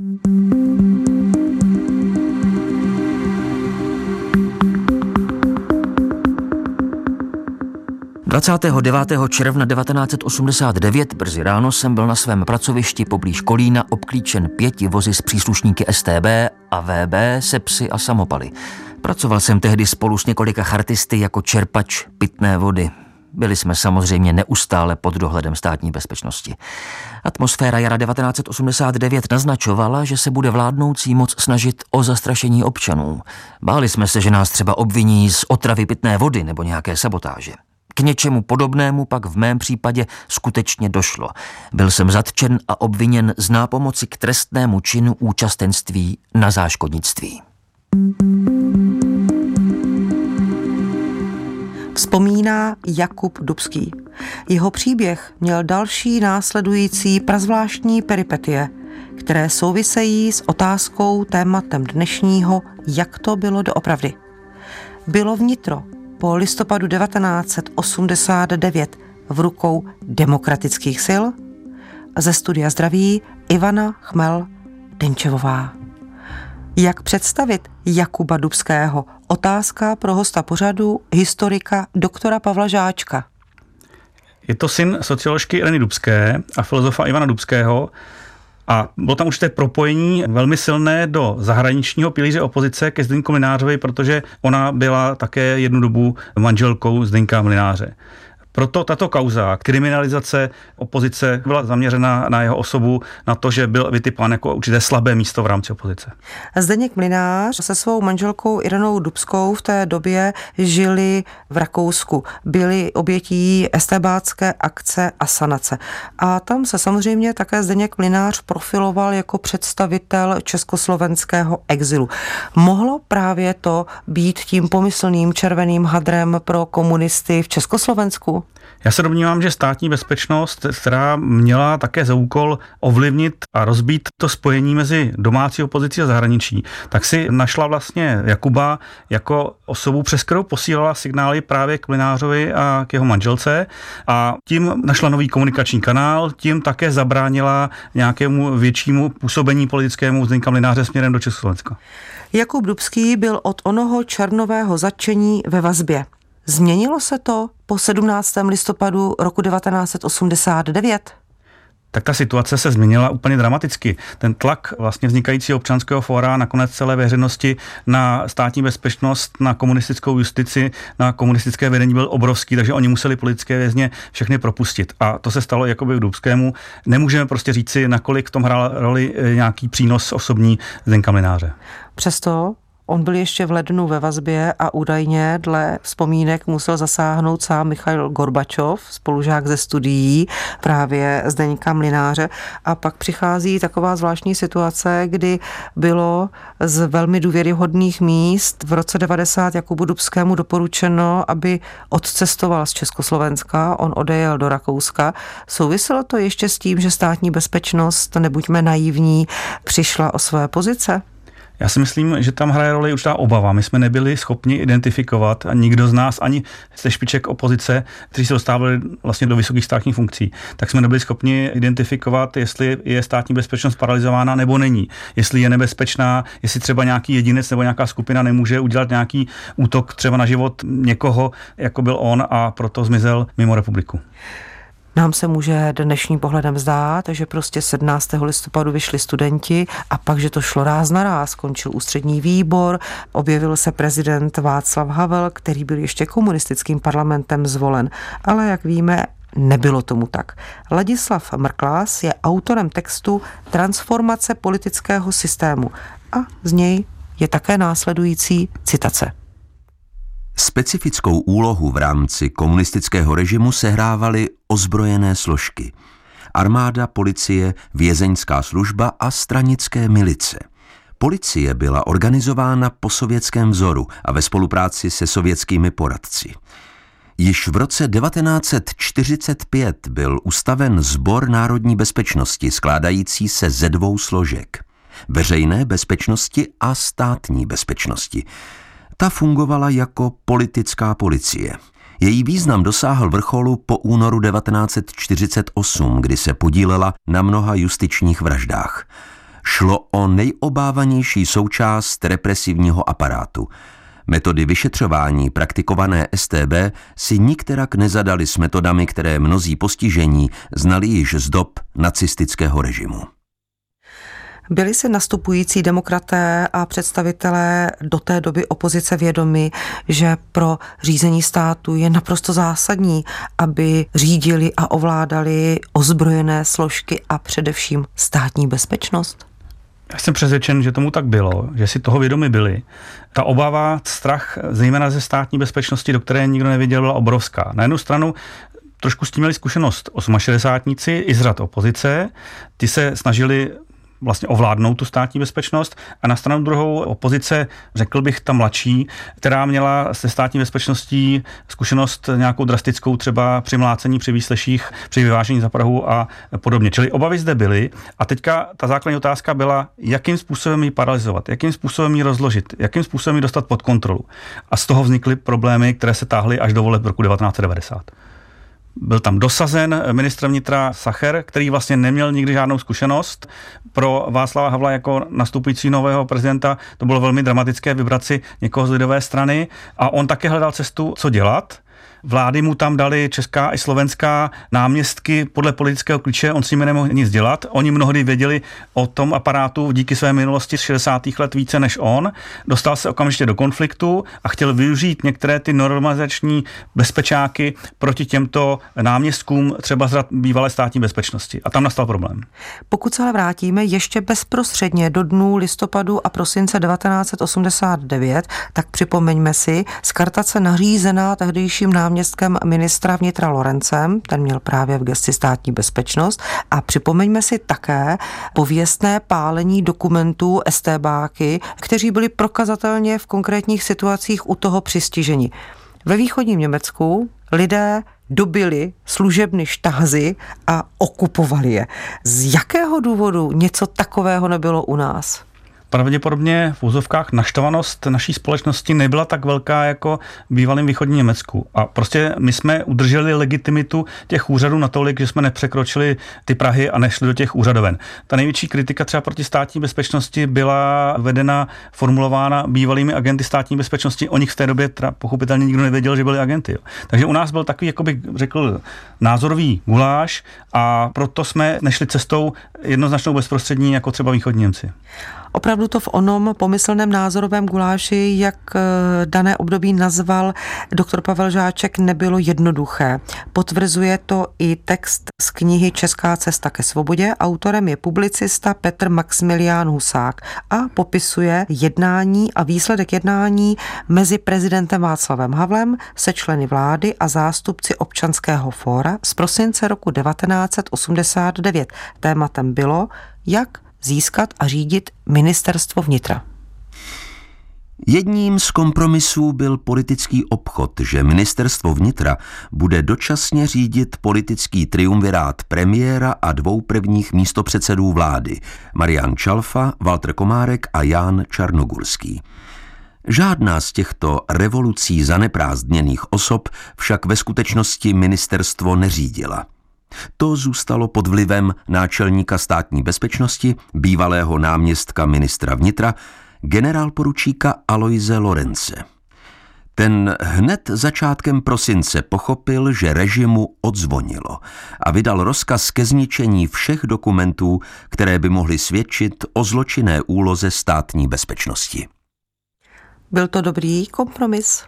29. června 1989 brzy ráno jsem byl na svém pracovišti poblíž Kolína obklíčen pěti vozy s příslušníky STB a VB se psy a samopaly. Pracoval jsem tehdy spolu s několika chartisty jako čerpač pitné vody. Byli jsme samozřejmě neustále pod dohledem státní bezpečnosti. Atmosféra jara 1989 naznačovala, že se bude vládnoucí moc snažit o zastrašení občanů. Báli jsme se, že nás třeba obviní z otravy pitné vody nebo nějaké sabotáže. K něčemu podobnému pak v mém případě skutečně došlo. Byl jsem zatčen a obviněn z nápomoci k trestnému činu účastenství na záškodnictví. Vzpomíná Jakub Dubský. Jeho příběh měl další následující prazvláštní peripetie, které souvisejí s otázkou tématem dnešního, jak to bylo doopravdy. Bylo vnitro po listopadu 1989 v rukou demokratických sil? Ze studia zdraví Ivana Chmel Denčevová. Jak představit Jakuba Dubského? Otázka pro hosta pořadu, historika doktora Pavla Žáčka. Je to syn socioložky Ireny Dubské a filozofa Ivana Dubského, a bylo tam určité propojení velmi silné do zahraničního pilíře opozice ke Zdeňku Mlinářovi, protože ona byla také jednu dobu manželkou Zdeňka Mlináře. Proto tato kauza kriminalizace opozice byla zaměřena na jeho osobu, na to, že byl vytipán jako určité slabé místo v rámci opozice. Zdeněk Mlinář se svou manželkou Irenou Dubskou v té době žili v Rakousku. Byli obětí estebácké akce a sanace. A tam se samozřejmě také Zdeněk Mlinář profiloval jako představitel československého exilu. Mohlo právě to být tím pomyslným červeným hadrem pro komunisty v Československu? Já se domnívám, že státní bezpečnost, která měla také za úkol ovlivnit a rozbít to spojení mezi domácí opozicí a zahraničí, tak si našla vlastně Jakuba jako osobu, přes kterou posílala signály právě k Mlinářovi a k jeho manželce a tím našla nový komunikační kanál, tím také zabránila nějakému většímu působení politickému Zdeňka Mlináře směrem do Československa. Jakub Dubský byl od onoho černového začení ve vazbě. Změnilo se to po 17. listopadu roku 1989? tak ta situace se změnila úplně dramaticky. Ten tlak vlastně vznikající občanského fóra, nakonec celé veřejnosti na státní bezpečnost, na komunistickou justici, na komunistické vedení byl obrovský, takže oni museli politické vězně všechny propustit. A to se stalo jakoby v Dubskému. Nemůžeme prostě říci, nakolik v tom hrál roli eh, nějaký přínos osobní Zdenka Mlináře. Přesto On byl ještě v lednu ve vazbě a údajně dle vzpomínek musel zasáhnout sám Michail Gorbačov, spolužák ze studií právě Zdeňka Mlináře. A pak přichází taková zvláštní situace, kdy bylo z velmi důvěryhodných míst v roce 90 Jakubu Dubskému doporučeno, aby odcestoval z Československa, on odejel do Rakouska. Souviselo to ještě s tím, že státní bezpečnost, nebuďme naivní, přišla o své pozice? Já si myslím, že tam hraje roli určitá obava. My jsme nebyli schopni identifikovat a nikdo z nás, ani ze špiček opozice, kteří se dostávali vlastně do vysokých státních funkcí, tak jsme nebyli schopni identifikovat, jestli je státní bezpečnost paralizována nebo není. Jestli je nebezpečná, jestli třeba nějaký jedinec nebo nějaká skupina nemůže udělat nějaký útok třeba na život někoho, jako byl on a proto zmizel mimo republiku. Nám se může dnešním pohledem zdát, že prostě 17. listopadu vyšli studenti a pak, že to šlo ráz na ráz. Skončil ústřední výbor, objevil se prezident Václav Havel, který byl ještě komunistickým parlamentem zvolen. Ale jak víme, Nebylo tomu tak. Ladislav Mrklás je autorem textu Transformace politického systému a z něj je také následující citace. Specifickou úlohu v rámci komunistického režimu sehrávaly ozbrojené složky. Armáda, policie, vězeňská služba a stranické milice. Policie byla organizována po sovětském vzoru a ve spolupráci se sovětskými poradci. Již v roce 1945 byl ustaven Sbor národní bezpečnosti skládající se ze dvou složek. Veřejné bezpečnosti a státní bezpečnosti – ta fungovala jako politická policie. Její význam dosáhl vrcholu po únoru 1948, kdy se podílela na mnoha justičních vraždách. Šlo o nejobávanější součást represivního aparátu. Metody vyšetřování praktikované STB si nikterak nezadali s metodami, které mnozí postižení znali již z dob nacistického režimu. Byli se nastupující demokraté a představitelé do té doby opozice vědomi, že pro řízení státu je naprosto zásadní, aby řídili a ovládali ozbrojené složky a především státní bezpečnost? Já jsem přesvědčen, že tomu tak bylo, že si toho vědomi byli. Ta obava, strach, zejména ze státní bezpečnosti, do které nikdo nevěděl, byla obrovská. Na jednu stranu trošku s tím měli zkušenost 68 i z řad opozice. Ty se snažili vlastně ovládnout tu státní bezpečnost a na stranu druhou opozice, řekl bych ta mladší, která měla se státní bezpečností zkušenost nějakou drastickou třeba při mlácení, při výsleších, při vyvážení za Prahu a podobně. Čili obavy zde byly a teďka ta základní otázka byla, jakým způsobem ji paralizovat, jakým způsobem ji rozložit, jakým způsobem ji dostat pod kontrolu. A z toho vznikly problémy, které se táhly až do voleb roku 1990. Byl tam dosazen ministr vnitra Sacher, který vlastně neměl nikdy žádnou zkušenost. Pro Václava Havla jako nastupující nového prezidenta to bylo velmi dramatické vybrat si někoho z lidové strany a on také hledal cestu, co dělat. Vlády mu tam dali česká i slovenská náměstky podle politického klíče, on s nimi nemohl nic dělat. Oni mnohdy věděli o tom aparátu díky své minulosti z 60. let více než on. Dostal se okamžitě do konfliktu a chtěl využít některé ty normalizační bezpečáky proti těmto náměstkům třeba z bývalé státní bezpečnosti. A tam nastal problém. Pokud se ale vrátíme ještě bezprostředně do dnů listopadu a prosince 1989, tak připomeňme si, skartace nařízená tehdejším náměstkem náměstkem ministra vnitra Lorencem, ten měl právě v gesti státní bezpečnost a připomeňme si také pověstné pálení dokumentů STBáky, kteří byli prokazatelně v konkrétních situacích u toho přistižení. Ve východním Německu lidé dobili služebny štázy a okupovali je. Z jakého důvodu něco takového nebylo u nás? Pravděpodobně v úzovkách naštovanost naší společnosti nebyla tak velká jako v bývalém východním Německu. A prostě my jsme udrželi legitimitu těch úřadů natolik, že jsme nepřekročili ty Prahy a nešli do těch úřadoven. Ta největší kritika třeba proti státní bezpečnosti byla vedena, formulována bývalými agenty státní bezpečnosti. O nich v té době teda pochopitelně nikdo nevěděl, že byli agenty. Jo. Takže u nás byl takový, jako bych řekl, názorový guláš a proto jsme nešli cestou jednoznačnou bezprostřední, jako třeba východní Němci. Opravdu to v onom pomyslném názorovém guláši, jak eh, dané období nazval doktor Pavel Žáček, nebylo jednoduché. Potvrzuje to i text z knihy Česká cesta ke svobodě. Autorem je publicista Petr Maximilián Husák a popisuje jednání a výsledek jednání mezi prezidentem Václavem Havlem se členy vlády a zástupci občanského fóra z prosince roku 1989. Tématem bylo, jak získat a řídit ministerstvo vnitra. Jedním z kompromisů byl politický obchod, že ministerstvo vnitra bude dočasně řídit politický triumvirát premiéra a dvou prvních místopředsedů vlády, Marian Čalfa, Walter Komárek a Ján Čarnogurský. Žádná z těchto revolucí zaneprázdněných osob však ve skutečnosti ministerstvo neřídila. To zůstalo pod vlivem náčelníka státní bezpečnosti, bývalého náměstka ministra vnitra, generálporučíka Aloise Lorence. Ten hned začátkem prosince pochopil, že režimu odzvonilo a vydal rozkaz ke zničení všech dokumentů, které by mohly svědčit o zločinné úloze státní bezpečnosti. Byl to dobrý kompromis?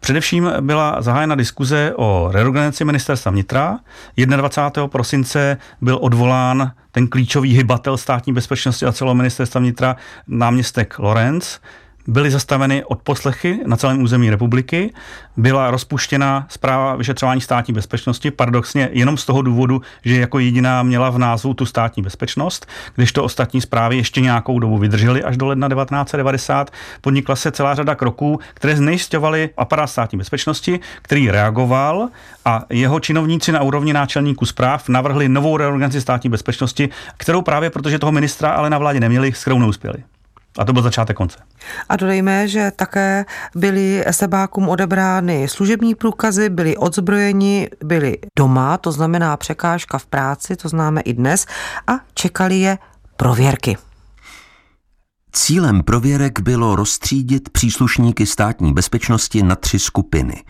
Především byla zahájena diskuze o reorganizaci ministerstva vnitra. 21. prosince byl odvolán ten klíčový hybatel státní bezpečnosti a celého ministerstva vnitra náměstek Lorenz byly zastaveny odposlechy na celém území republiky, byla rozpuštěna zpráva vyšetřování státní bezpečnosti, paradoxně jenom z toho důvodu, že jako jediná měla v názvu tu státní bezpečnost, když to ostatní zprávy ještě nějakou dobu vydržely až do ledna 1990. Podnikla se celá řada kroků, které znejisťovaly aparát státní bezpečnosti, který reagoval a jeho činovníci na úrovni náčelníků zpráv navrhli novou reorganizaci státní bezpečnosti, kterou právě protože toho ministra ale na vládě neměli, s kterou neuspěli. A to byl začátek konce. A dodejme, že také byly sebákům odebrány služební průkazy, byli odzbrojeni, byli doma, to znamená překážka v práci, to známe i dnes, a čekali je prověrky. Cílem prověrek bylo rozstřídit příslušníky státní bezpečnosti na tři skupiny.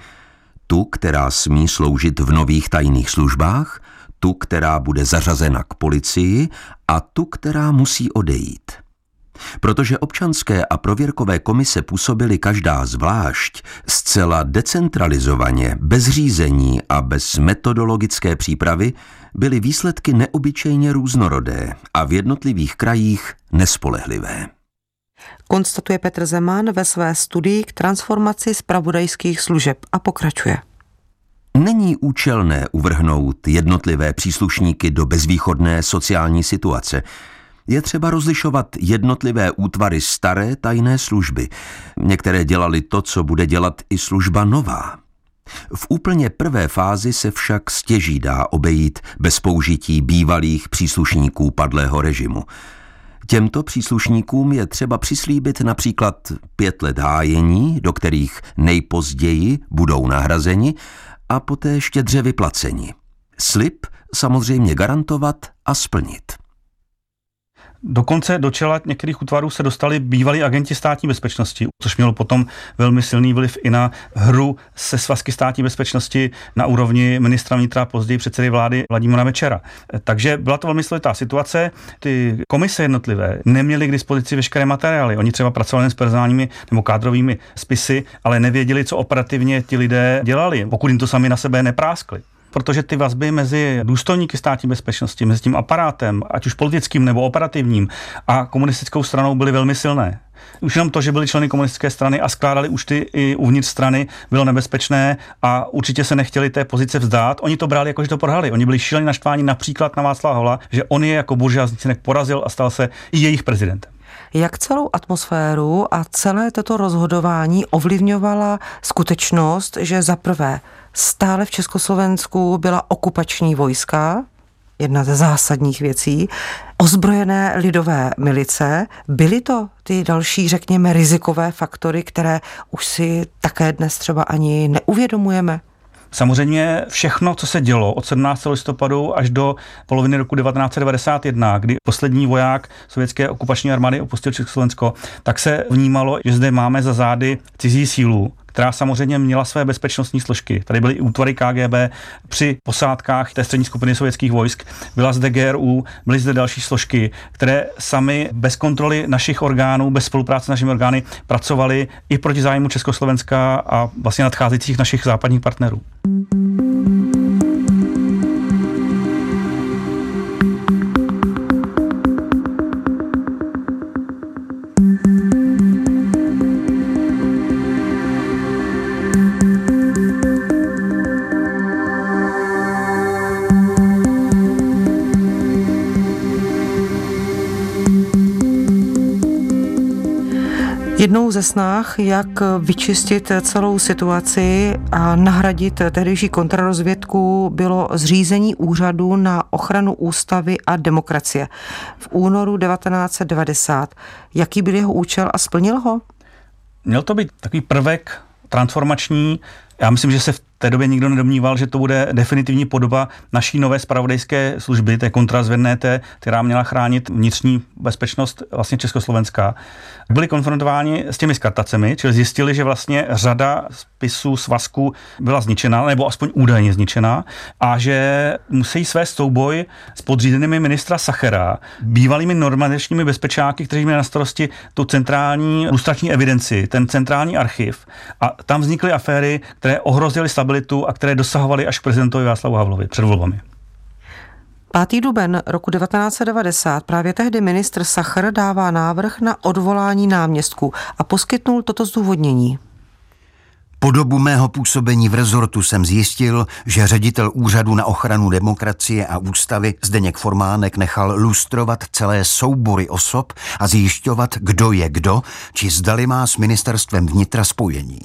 Tu, která smí sloužit v nových tajných službách, tu, která bude zařazena k policii a tu, která musí odejít. Protože občanské a prověrkové komise působily každá zvlášť, zcela decentralizovaně, bez řízení a bez metodologické přípravy, byly výsledky neobyčejně různorodé a v jednotlivých krajích nespolehlivé. Konstatuje Petr Zeman ve své studii k transformaci spravodajských služeb a pokračuje. Není účelné uvrhnout jednotlivé příslušníky do bezvýchodné sociální situace. Je třeba rozlišovat jednotlivé útvary staré tajné služby. Některé dělali to, co bude dělat i služba nová. V úplně prvé fázi se však stěží dá obejít bez použití bývalých příslušníků padlého režimu. Těmto příslušníkům je třeba přislíbit například pět let hájení, do kterých nejpozději budou nahrazeni, a poté štědře vyplaceni. Slib samozřejmě garantovat a splnit. Dokonce do čela některých útvarů se dostali bývalí agenti státní bezpečnosti, což mělo potom velmi silný vliv i na hru se svazky státní bezpečnosti na úrovni ministra vnitra, později předsedy vlády Vladimira Večera. Takže byla to velmi složitá situace. Ty komise jednotlivé neměly k dispozici veškeré materiály. Oni třeba pracovali s personálními nebo kádrovými spisy, ale nevěděli, co operativně ti lidé dělali, pokud jim to sami na sebe nepráskli protože ty vazby mezi důstojníky státní bezpečnosti, mezi tím aparátem, ať už politickým nebo operativním, a komunistickou stranou byly velmi silné. Už jenom to, že byli členy komunistické strany a skládali účty i uvnitř strany, bylo nebezpečné a určitě se nechtěli té pozice vzdát. Oni to brali jako, že to prohrali. Oni byli šíleni naštváni například na Václava Havla, že on je jako buržázník porazil a stal se i jejich prezidentem. Jak celou atmosféru a celé toto rozhodování ovlivňovala skutečnost, že za prvé stále v Československu byla okupační vojska, jedna ze zásadních věcí, ozbrojené lidové milice. Byly to ty další, řekněme, rizikové faktory, které už si také dnes třeba ani neuvědomujeme? Samozřejmě všechno, co se dělo od 17. listopadu až do poloviny roku 1991, kdy poslední voják sovětské okupační armády opustil Československo, tak se vnímalo, že zde máme za zády cizí sílu, která samozřejmě měla své bezpečnostní složky. Tady byly útvary KGB při posádkách té střední skupiny sovětských vojsk, byla zde GRU, byly zde další složky, které sami bez kontroly našich orgánů, bez spolupráce s našimi orgány pracovaly i proti zájmu Československa a vlastně nadcházejících našich západních partnerů. Jednou ze snách, jak vyčistit celou situaci a nahradit tehdejší kontrarozvědku, bylo zřízení úřadu na ochranu ústavy a demokracie v únoru 1990. Jaký byl jeho účel a splnil ho? Měl to být takový prvek transformační. Já myslím, že se v té době nikdo nedomníval, že to bude definitivní podoba naší nové spravodajské služby, té kontrazvedné, té, která měla chránit vnitřní bezpečnost vlastně Československá. Byli konfrontováni s těmi skartacemi, čili zjistili, že vlastně řada spisů svazků byla zničena, nebo aspoň údajně zničena, a že musí své souboj s podřízenými ministra Sachera, bývalými normalizačními bezpečáky, kteří měli na starosti tu centrální lustrační evidenci, ten centrální archiv. A tam vznikly aféry, které ohrozily stabilitu a které dosahovaly až k prezidentovi Václavu Havlovi před volbami. 5. duben roku 1990 právě tehdy ministr Sachr dává návrh na odvolání náměstků a poskytnul toto zdůvodnění. Po dobu mého působení v rezortu jsem zjistil, že ředitel úřadu na ochranu demokracie a ústavy Zdeněk Formánek nechal lustrovat celé soubory osob a zjišťovat, kdo je kdo, či zdali má s ministerstvem vnitra spojení.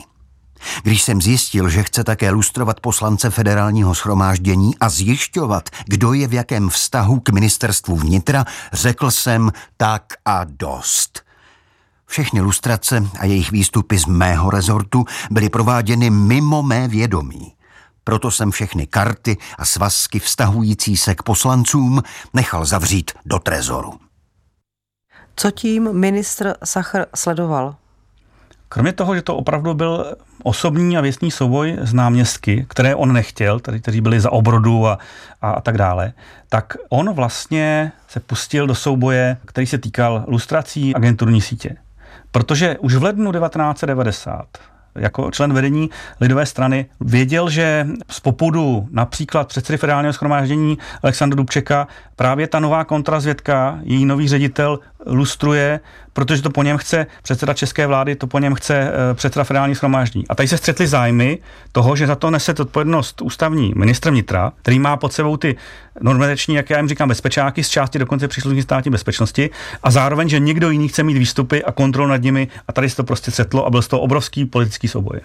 Když jsem zjistil, že chce také lustrovat poslance federálního schromáždění a zjišťovat, kdo je v jakém vztahu k ministerstvu vnitra, řekl jsem tak a dost. Všechny lustrace a jejich výstupy z mého rezortu byly prováděny mimo mé vědomí. Proto jsem všechny karty a svazky vztahující se k poslancům nechal zavřít do trezoru. Co tím ministr Sachr sledoval? Kromě toho, že to opravdu byl osobní a věcný souboj s náměstky, které on nechtěl, tedy, kteří byli za obrodu a, a, a tak dále, tak on vlastně se pustil do souboje, který se týkal lustrací agenturní sítě. Protože už v lednu 1990 jako člen vedení lidové strany věděl, že z popudu například předsedy federálního schromáždění Aleksandra Dubčeka právě ta nová kontrazvědka, její nový ředitel lustruje, protože to po něm chce předseda české vlády, to po něm chce eh, předseda federální schromáždění. A tady se střetly zájmy toho, že za to nese odpovědnost ústavní ministr vnitra, který má pod sebou ty normateční, jak já jim říkám, bezpečáky, z části dokonce příslušní státní bezpečnosti a zároveň, že někdo jiný chce mít výstupy a kontrolu nad nimi a tady se to prostě střetlo a byl z toho obrovský politický souboj.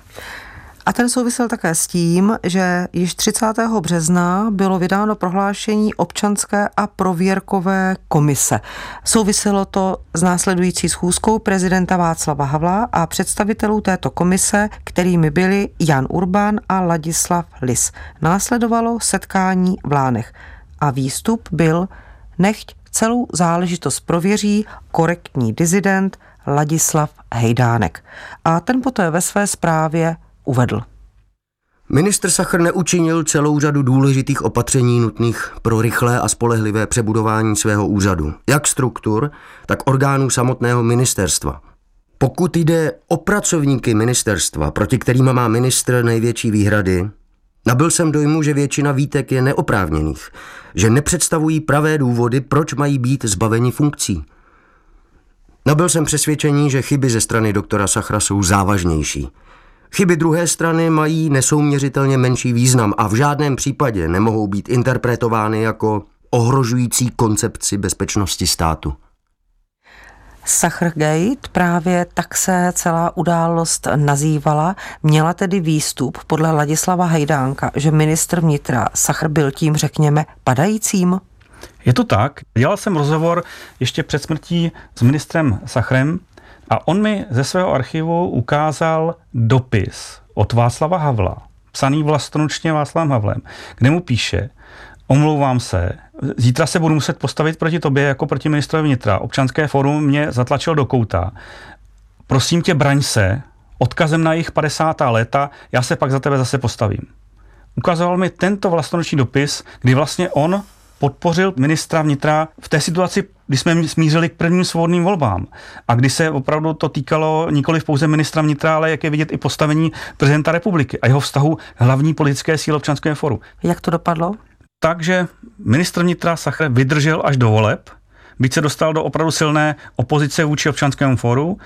A ten souvisel také s tím, že již 30. března bylo vydáno prohlášení občanské a prověrkové komise. Souviselo to s následující schůzkou prezidenta Václava Havla a představitelů této komise, kterými byli Jan Urban a Ladislav Lis. Následovalo setkání v Lánech a výstup byl, nechť celou záležitost prověří korektní dizident Ladislav Hejdánek. A ten poté ve své zprávě uvedl. Ministr Sachr neučinil celou řadu důležitých opatření nutných pro rychlé a spolehlivé přebudování svého úřadu, jak struktur, tak orgánů samotného ministerstva. Pokud jde o pracovníky ministerstva, proti kterým má ministr největší výhrady, nabil jsem dojmu, že většina výtek je neoprávněných, že nepředstavují pravé důvody, proč mají být zbaveni funkcí. Nabil jsem přesvědčení, že chyby ze strany doktora Sachra jsou závažnější – Chyby druhé strany mají nesouměřitelně menší význam a v žádném případě nemohou být interpretovány jako ohrožující koncepci bezpečnosti státu. Sachrgate, právě tak se celá událost nazývala, měla tedy výstup podle Ladislava Hajdánka, že ministr vnitra Sachr byl tím, řekněme, padajícím? Je to tak. Dělal jsem rozhovor ještě před smrtí s ministrem Sachrem a on mi ze svého archivu ukázal dopis od Václava Havla, psaný vlastnoručně Václavem Havlem, kde mu píše, omlouvám se, zítra se budu muset postavit proti tobě jako proti ministrovi vnitra. Občanské fórum mě zatlačil do kouta. Prosím tě, braň se, odkazem na jejich 50. léta, já se pak za tebe zase postavím. Ukazoval mi tento vlastnoruční dopis, kdy vlastně on podpořil ministra vnitra v té situaci, kdy jsme smířili k prvním svobodným volbám a kdy se opravdu to týkalo nikoli pouze ministra vnitra, ale jak je vidět i postavení prezidenta republiky a jeho vztahu hlavní politické síly občanského foru. Jak to dopadlo? Takže ministr vnitra Sachre vydržel až do voleb, byť se dostal do opravdu silné opozice vůči občanskému foru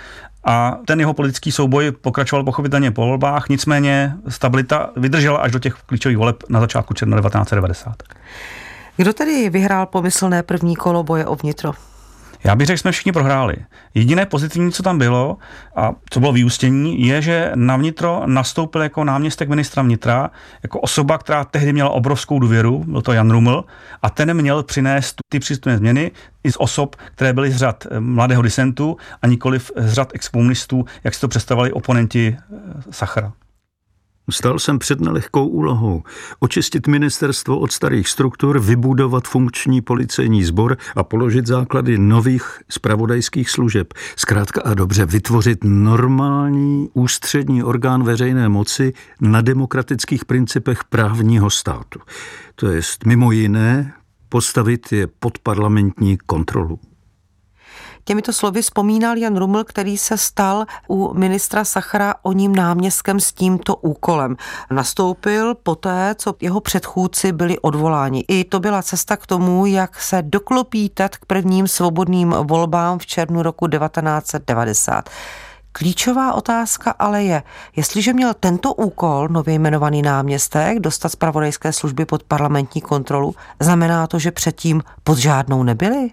a ten jeho politický souboj pokračoval pochopitelně po volbách, nicméně stabilita vydržela až do těch klíčových voleb na začátku června 1990. Kdo tedy vyhrál pomyslné první kolo boje o vnitro? Já bych řekl, že jsme všichni prohráli. Jediné pozitivní, co tam bylo a co bylo vyústění, je, že na vnitro nastoupil jako náměstek ministra vnitra, jako osoba, která tehdy měla obrovskou důvěru, byl to Jan Ruml, a ten měl přinést ty přístupné změny i z osob, které byly z řad eh, mladého disentu a nikoli z řad exkomunistů, jak si to představovali oponenti eh, Sachara. Stal jsem před nelehkou úlohou očistit ministerstvo od starých struktur, vybudovat funkční policejní sbor a položit základy nových spravodajských služeb. Zkrátka a dobře vytvořit normální ústřední orgán veřejné moci na demokratických principech právního státu. To jest mimo jiné postavit je pod parlamentní kontrolu. Těmito slovy vzpomínal Jan Ruml, který se stal u ministra Sachara o ním náměstkem s tímto úkolem. Nastoupil poté, co jeho předchůdci byli odvoláni. I to byla cesta k tomu, jak se doklopítat k prvním svobodným volbám v červnu roku 1990. Klíčová otázka ale je, jestliže měl tento úkol nově jmenovaný náměstek dostat zpravodajské služby pod parlamentní kontrolu, znamená to, že předtím pod žádnou nebyli?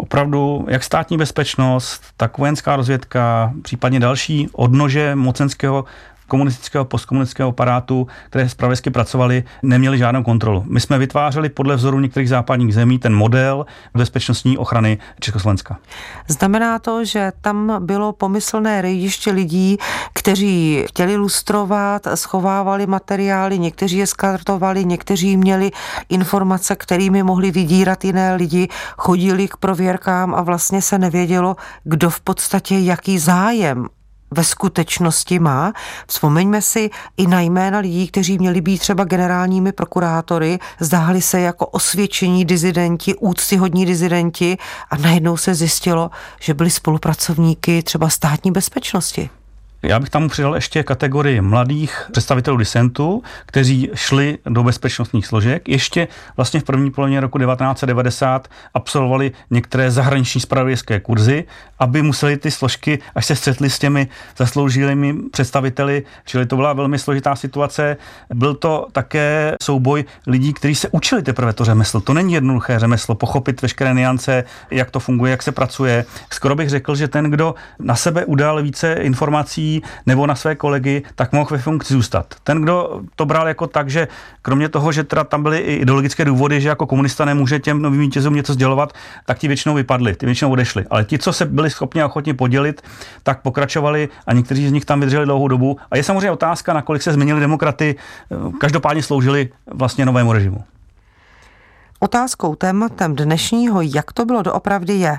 Opravdu jak státní bezpečnost, tak vojenská rozvědka, případně další odnože mocenského komunistického, postkomunistického aparátu, které zpravodajsky pracovali, neměli žádnou kontrolu. My jsme vytvářeli podle vzoru některých západních zemí ten model bezpečnostní ochrany Československa. Znamená to, že tam bylo pomyslné rejdiště lidí, kteří chtěli lustrovat, schovávali materiály, někteří je skartovali, někteří měli informace, kterými mohli vydírat jiné lidi, chodili k prověrkám a vlastně se nevědělo, kdo v podstatě jaký zájem ve skutečnosti má. Vzpomeňme si i na jména lidí, kteří měli být třeba generálními prokurátory, zdáli se jako osvědčení dizidenti, úctyhodní dizidenti a najednou se zjistilo, že byli spolupracovníky třeba státní bezpečnosti. Já bych tam přidal ještě kategorii mladých představitelů disentu, kteří šli do bezpečnostních složek. Ještě vlastně v první polovině roku 1990 absolvovali některé zahraniční spravodajské kurzy, aby museli ty složky, až se střetli s těmi zasloužilými představiteli, čili to byla velmi složitá situace. Byl to také souboj lidí, kteří se učili teprve to řemeslo. To není jednoduché řemeslo, pochopit veškeré niance, jak to funguje, jak se pracuje. Skoro bych řekl, že ten, kdo na sebe udal více informací, nebo na své kolegy, tak mohl ve funkci zůstat. Ten, kdo to bral jako tak, že kromě toho, že teda tam byly i ideologické důvody, že jako komunista nemůže těm novým vítězům něco sdělovat, tak ti většinou vypadli, ty většinou odešli. Ale ti, co se byli schopni a ochotni podělit, tak pokračovali a někteří z nich tam vydrželi dlouhou dobu. A je samozřejmě otázka, nakolik se změnili demokraty, každopádně sloužili vlastně novému režimu. Otázkou tématem dnešního, jak to bylo doopravdy je,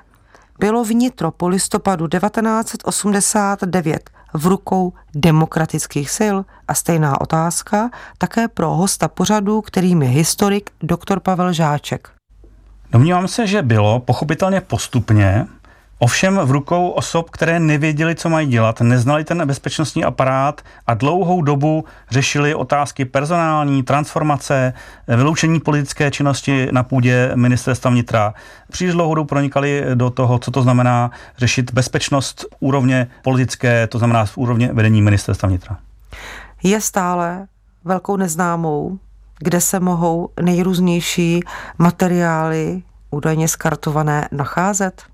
bylo vnitro po listopadu 1989 v rukou demokratických sil a stejná otázka také pro hosta pořadu, kterým je historik dr. Pavel Žáček. Domnívám se, že bylo pochopitelně postupně, Ovšem v rukou osob, které nevěděli, co mají dělat, neznali ten bezpečnostní aparát a dlouhou dobu řešili otázky personální, transformace, vyloučení politické činnosti na půdě ministerstva vnitra. Příliš dlouhou dobu pronikali do toho, co to znamená řešit bezpečnost úrovně politické, to znamená v úrovně vedení ministerstva vnitra. Je stále velkou neznámou, kde se mohou nejrůznější materiály údajně skartované nacházet?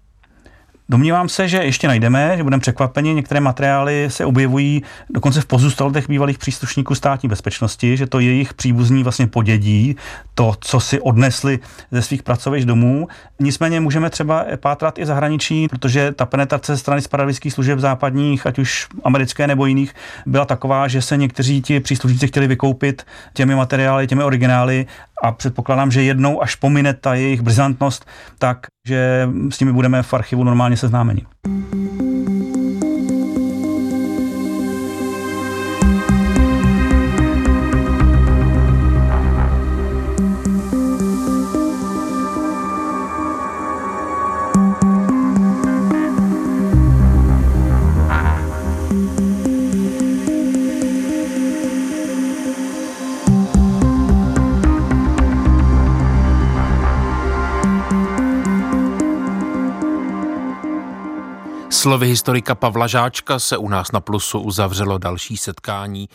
Domnívám se, že ještě najdeme, že budeme překvapeni. Některé materiály se objevují dokonce v pozůstalých bývalých příslušníků státní bezpečnosti, že to jejich příbuzní vlastně podědí, to, co si odnesli ze svých pracovišť domů. Nicméně můžeme třeba pátrat i zahraničí, protože ta penetrace strany spravedlických služeb západních, ať už americké nebo jiných, byla taková, že se někteří ti příslušníci chtěli vykoupit těmi materiály, těmi originály a předpokládám, že jednou, až pomine ta jejich brizantnost, tak že s nimi budeme v archivu normálně seznámeni. Slovy historika Pavla Žáčka se u nás na Plusu uzavřelo další setkání